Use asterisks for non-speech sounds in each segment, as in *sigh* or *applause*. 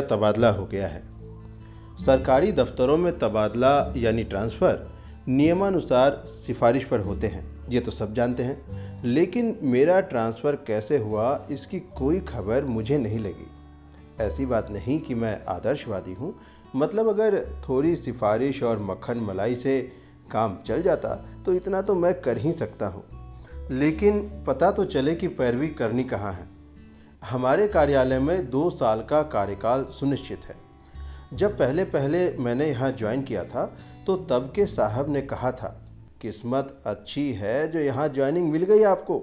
मेरा तबादला हो गया है। सरकारी दफ्तरों में तबादला यानी ट्रांसफ़र नियमानुसार सिफारिश पर होते हैं, ये तो सब जानते हैं। लेकिन मेरा ट्रांसफ़र कैसे हुआ, इसकी कोई खबर मुझे नहीं लगी। ऐसी बात नहीं कि मैं आदर्शवादी हूँ मतलब अगर थोड़ी सिफारिश और मक्खन मलाई से काम चल जाता तो इतना तो मैं कर ही सकता हूँ। लेकिन पता तो चले कि पैरवी करनी कहाँ है। हमारे कार्यालय में दो साल का कार्यकाल सुनिश्चित है। जब पहले पहले मैंने यहाँ ज्वाइन किया था तो तब के साहब ने कहा था, किस्मत अच्छी है जो यहाँ ज्वाइनिंग मिल गई आपको।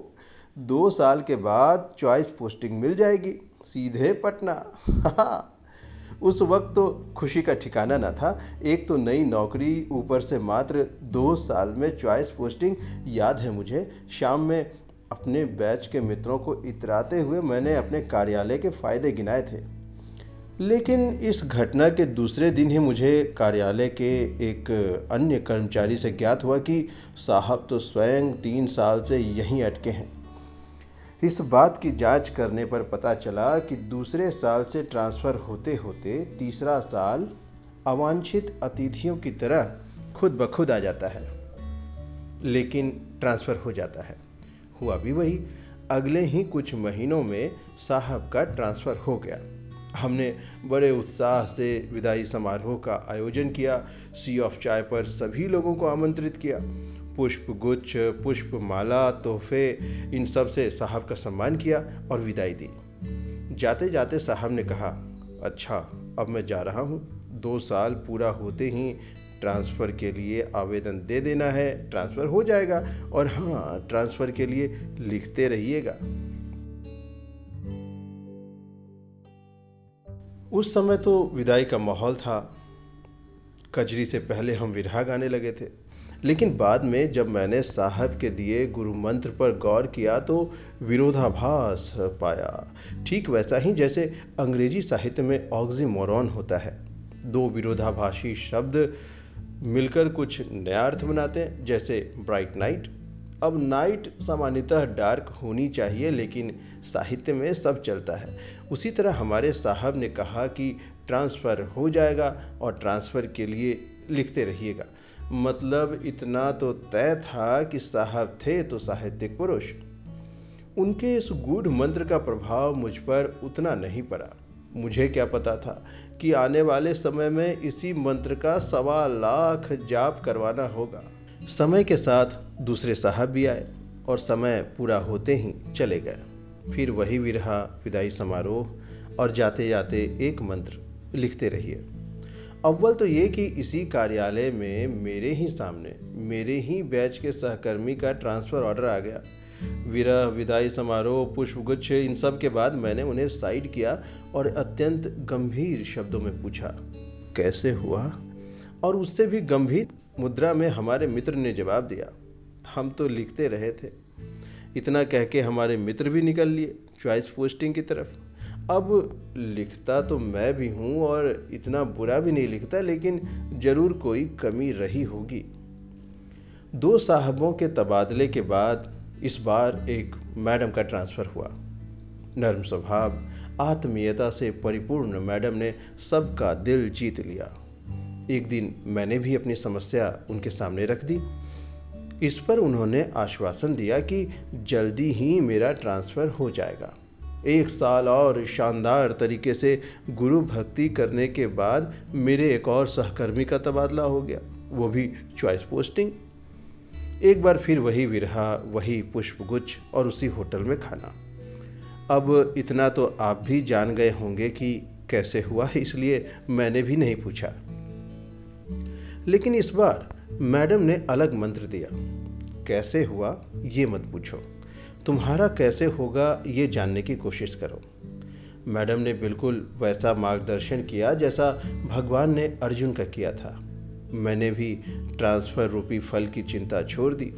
दो साल के बाद चॉइस पोस्टिंग मिल जाएगी, सीधे पटना। *laughs* उस वक्त तो खुशी का ठिकाना ना था। एक तो नई नौकरी, ऊपर से मात्र दो साल में चॉइस पोस्टिंग, याद है मुझे, शाम में अपने बैच के मित्रों को इतराते हुए मैंने अपने कार्यालय के फ़ायदे गिनाए थे। लेकिन इस घटना के दूसरे दिन ही मुझे कार्यालय के एक अन्य कर्मचारी से ज्ञात हुआ कि साहब तो स्वयं तीन साल से यहीं अटके हैं। इस बात की जाँच करने पर पता चला कि दूसरे साल से ट्रांसफ़र होते होते तीसरा साल अवांछित अतिथियों की तरह खुद ब खुद आ जाता है। लेकिन ट्रांसफ़र हो जाता है। हुआ भी वही। अगले ही कुछ महीनों में साहब का ट्रांसफ़र हो गया। हमने बड़े उत्साह से विदाई समारोह का आयोजन किया, सी ऑफ़ चाय पर सभी लोगों को आमंत्रित किया। पुष्प गुच्छ, पुष्प माला, तोहफे, इन सबसे साहब का सम्मान किया और विदाई दी। जाते जाते साहब ने कहा अच्छा अब मैं जा रहा हूँ। दो साल पूरा होते ही ट्रांसफ़र के लिए आवेदन दे देना है, ट्रांसफ़र हो जाएगा और हाँ ट्रांसफ़र के लिए लिखते रहिएगा। उस समय तो विदाई का माहौल था। कजरी से पहले हम विरहा गाने लगे थे। लेकिन बाद में जब मैंने साहब के दिए गुरु मंत्र पर गौर किया तो विरोधाभास पाया। ठीक वैसा ही जैसे अंग्रेज़ी साहित्य में ऑक्सीमोरॉन होता है। दो विरोधाभासी शब्द मिलकर कुछ नया अर्थ बनाते हैं, जैसे ब्राइट नाइट अब नाइट सामान्यतः डार्क होनी चाहिए, लेकिन साहित्य में सब चलता है। उसी तरह हमारे साहब ने कहा कि ट्रांसफ़र हो जाएगा और ट्रांसफ़र के लिए लिखते रहिएगा। मतलब इतना तो तय था कि साहब थे तो साहित्यिक पुरुष। उनके इस गूढ़ मंत्र का प्रभाव मुझ पर उतना नहीं पड़ा। मुझे क्या पता था कि आने वाले समय में इसी मंत्र का सवा लाख जाप करवाना होगा। समय के साथ दूसरे साहब भी आए और समय पूरा होते ही चले गए। फिर वही विरहा, विदाई समारोह और जाते जाते एक मंत्र लिखते रहिए। अव्वल तो ये कि इसी कार्यालय में मेरे ही सामने, मेरे ही बैच के सहकर्मी का ट्रांसफ़र ऑर्डर आ गया। विरह विदाई समारोह, पुष्पगुच्छ, इन सब के बाद मैंने उन्हें साइड किया और अत्यंत गंभीर शब्दों में पूछा, कैसे हुआ? और उससे भी गंभीर मुद्रा में हमारे मित्र ने जवाब दिया, हम तो लिखते रहे थे। इतना कह के हमारे मित्र भी निकल लिए चॉइस पोस्टिंग की तरफ़। अब लिखता तो मैं भी हूँ और इतना बुरा भी नहीं लिखता, लेकिन ज़रूर कोई कमी रही होगी। दो साहबों के तबादले के बाद इस बार एक मैडम का ट्रांसफ़र हुआ। नर्म स्वभाव, आत्मीयता से परिपूर्ण मैडम ने सबका दिल जीत लिया। एक दिन मैंने भी अपनी समस्या उनके सामने रख दी। इस पर उन्होंने आश्वासन दिया कि जल्दी ही मेरा ट्रांसफ़र हो जाएगा। एक साल और शानदार तरीके से गुरु भक्ति करने के बाद मेरे एक और सहकर्मी का तबादला हो गया। वो भी चॉइस पोस्टिंग। एक बार फिर वही विरहा, वही पुष्पगुच्छ और उसी होटल में खाना। अब इतना तो आप भी जान गए होंगे कि कैसे हुआ है इसलिए मैंने भी नहीं पूछा। लेकिन इस बार मैडम ने अलग मंत्र दिया। कैसे हुआ, ये मत पूछो। तुम्हारा कैसे होगा, ये जानने की कोशिश करो। मैडम ने बिल्कुल वैसा मार्गदर्शन किया जैसा भगवान ने अर्जुन का किया था। मैंने भी ट्रांसफ़र रूपी फल की चिंता छोड़ दी।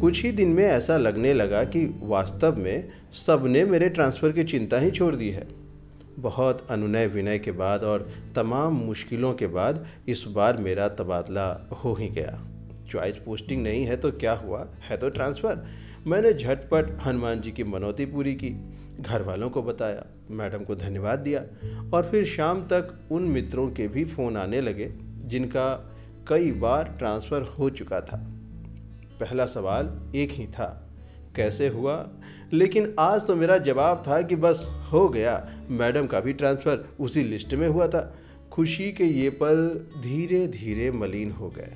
कुछ ही दिन में ऐसा लगने लगा कि वास्तव में सबने मेरे ट्रांसफ़र की चिंता ही छोड़ दी है। बहुत अनुनय विनय के बाद और तमाम मुश्किलों के बाद इस बार मेरा तबादला हो ही गया। चॉइस पोस्टिंग नहीं है तो क्या हुआ? है तो ट्रांसफ़र। मैंने झटपट हनुमान जी की मनौती पूरी की घर वालों को बताया, मैडम को धन्यवाद दिया और फिर शाम तक उन मित्रों के भी फ़ोन आने लगे। जिनका कई बार ट्रांसफ़र हो चुका था। पहला सवाल एक ही था, कैसे हुआ? लेकिन आज तो मेरा जवाब था कि बस हो गया, मैडम का भी ट्रांसफ़र उसी लिस्ट में हुआ था। खुशी के ये पल धीरे धीरे मलिन हो गए।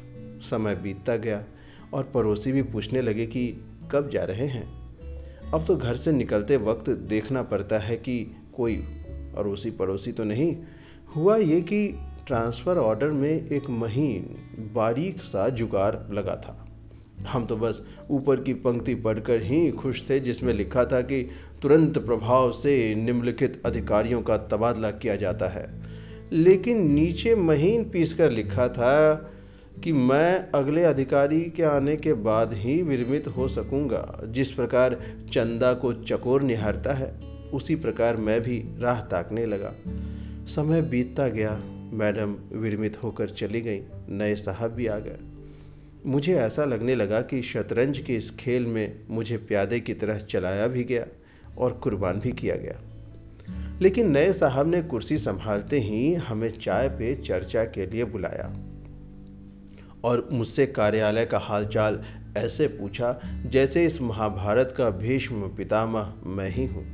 समय बीतता गया और पड़ोसी भी पूछने लगे कि कब जा रहे हैं। अब तो घर से निकलते वक्त देखना पड़ता है कि कोई अड़ोसी पड़ोसी तो नहीं। हुआ ये कि ट्रांसफ़र ऑर्डर में एक महीन, बारीक सा जुगाड़ लगा था। हम तो बस ऊपर की पंक्ति पढ़कर ही खुश थे, जिसमें लिखा था कि तुरंत प्रभाव से निम्नलिखित अधिकारियों का तबादला किया जाता है। लेकिन नीचे महीन पीस कर लिखा था कि मैं अगले अधिकारी के आने के बाद ही विरमित हो सकूँगा, जिस प्रकार चंदा को चकोर निहारता है, उसी प्रकार मैं भी राह ताकने लगा। समय बीतता गया मैडम विरमित होकर चली गई। नए साहब भी आ गए। मुझे ऐसा लगने लगा कि शतरंज के इस खेल में मुझे प्यादे की तरह चलाया भी गया और कुर्बान भी किया गया। लेकिन नए साहब ने कुर्सी संभालते ही हमें चाय पे चर्चा के लिए बुलाया और मुझसे कार्यालय का हालचाल ऐसे पूछा, जैसे इस महाभारत का भीष्म पितामह मैं ही हूँ।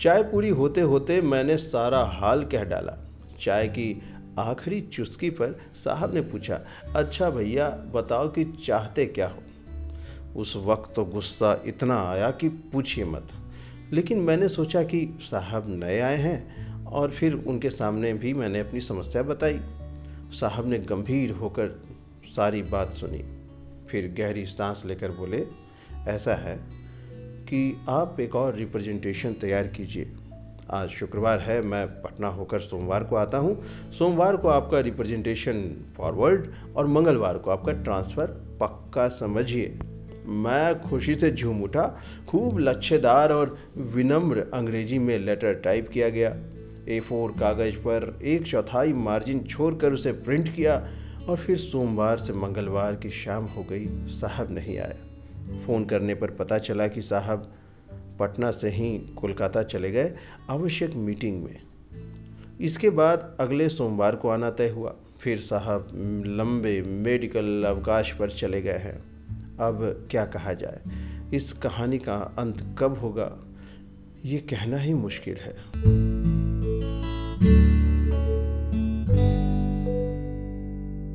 चाय पूरी होते होते मैंने सारा हाल कह डाला। चाय की आखिरी चुस्की पर साहब ने पूछा अच्छा भैया, बताओ कि चाहते क्या हो? उस वक्त तो गुस्सा इतना आया कि पूछिए मत। लेकिन मैंने सोचा कि साहब नए आए हैं और फिर उनके सामने भी मैंने अपनी समस्या बताई। साहब ने गंभीर होकर सारी बात सुनी। फिर गहरी सांस लेकर बोले, ऐसा है कि आप एक और रिप्रेजेंटेशन तैयार कीजिए। आज शुक्रवार है, मैं पटना होकर सोमवार को आता हूँ। सोमवार को आपका रिप्रेजेंटेशन फॉरवर्ड और मंगलवार को आपका ट्रांसफ़र पक्का समझिए। मैं खुशी से झूम उठा। खूब लच्छेदार और विनम्र अंग्रेज़ी में लेटर टाइप किया गया। ए फोर कागज़ पर एक चौथाई मार्जिन छोड़कर उसे प्रिंट किया और फिर सोमवार से मंगलवार की शाम हो गई। साहब नहीं आया। फ़ोन करने पर पता चला कि साहब पटना से ही कोलकाता चले गए आवश्यक मीटिंग में। इसके बाद अगले सोमवार को आना तय हुआ। फिर साहब लंबे मेडिकल अवकाश पर चले गए हैं। अब क्या कहा जाए? इस कहानी का अंत कब होगा? ये कहना ही मुश्किल है।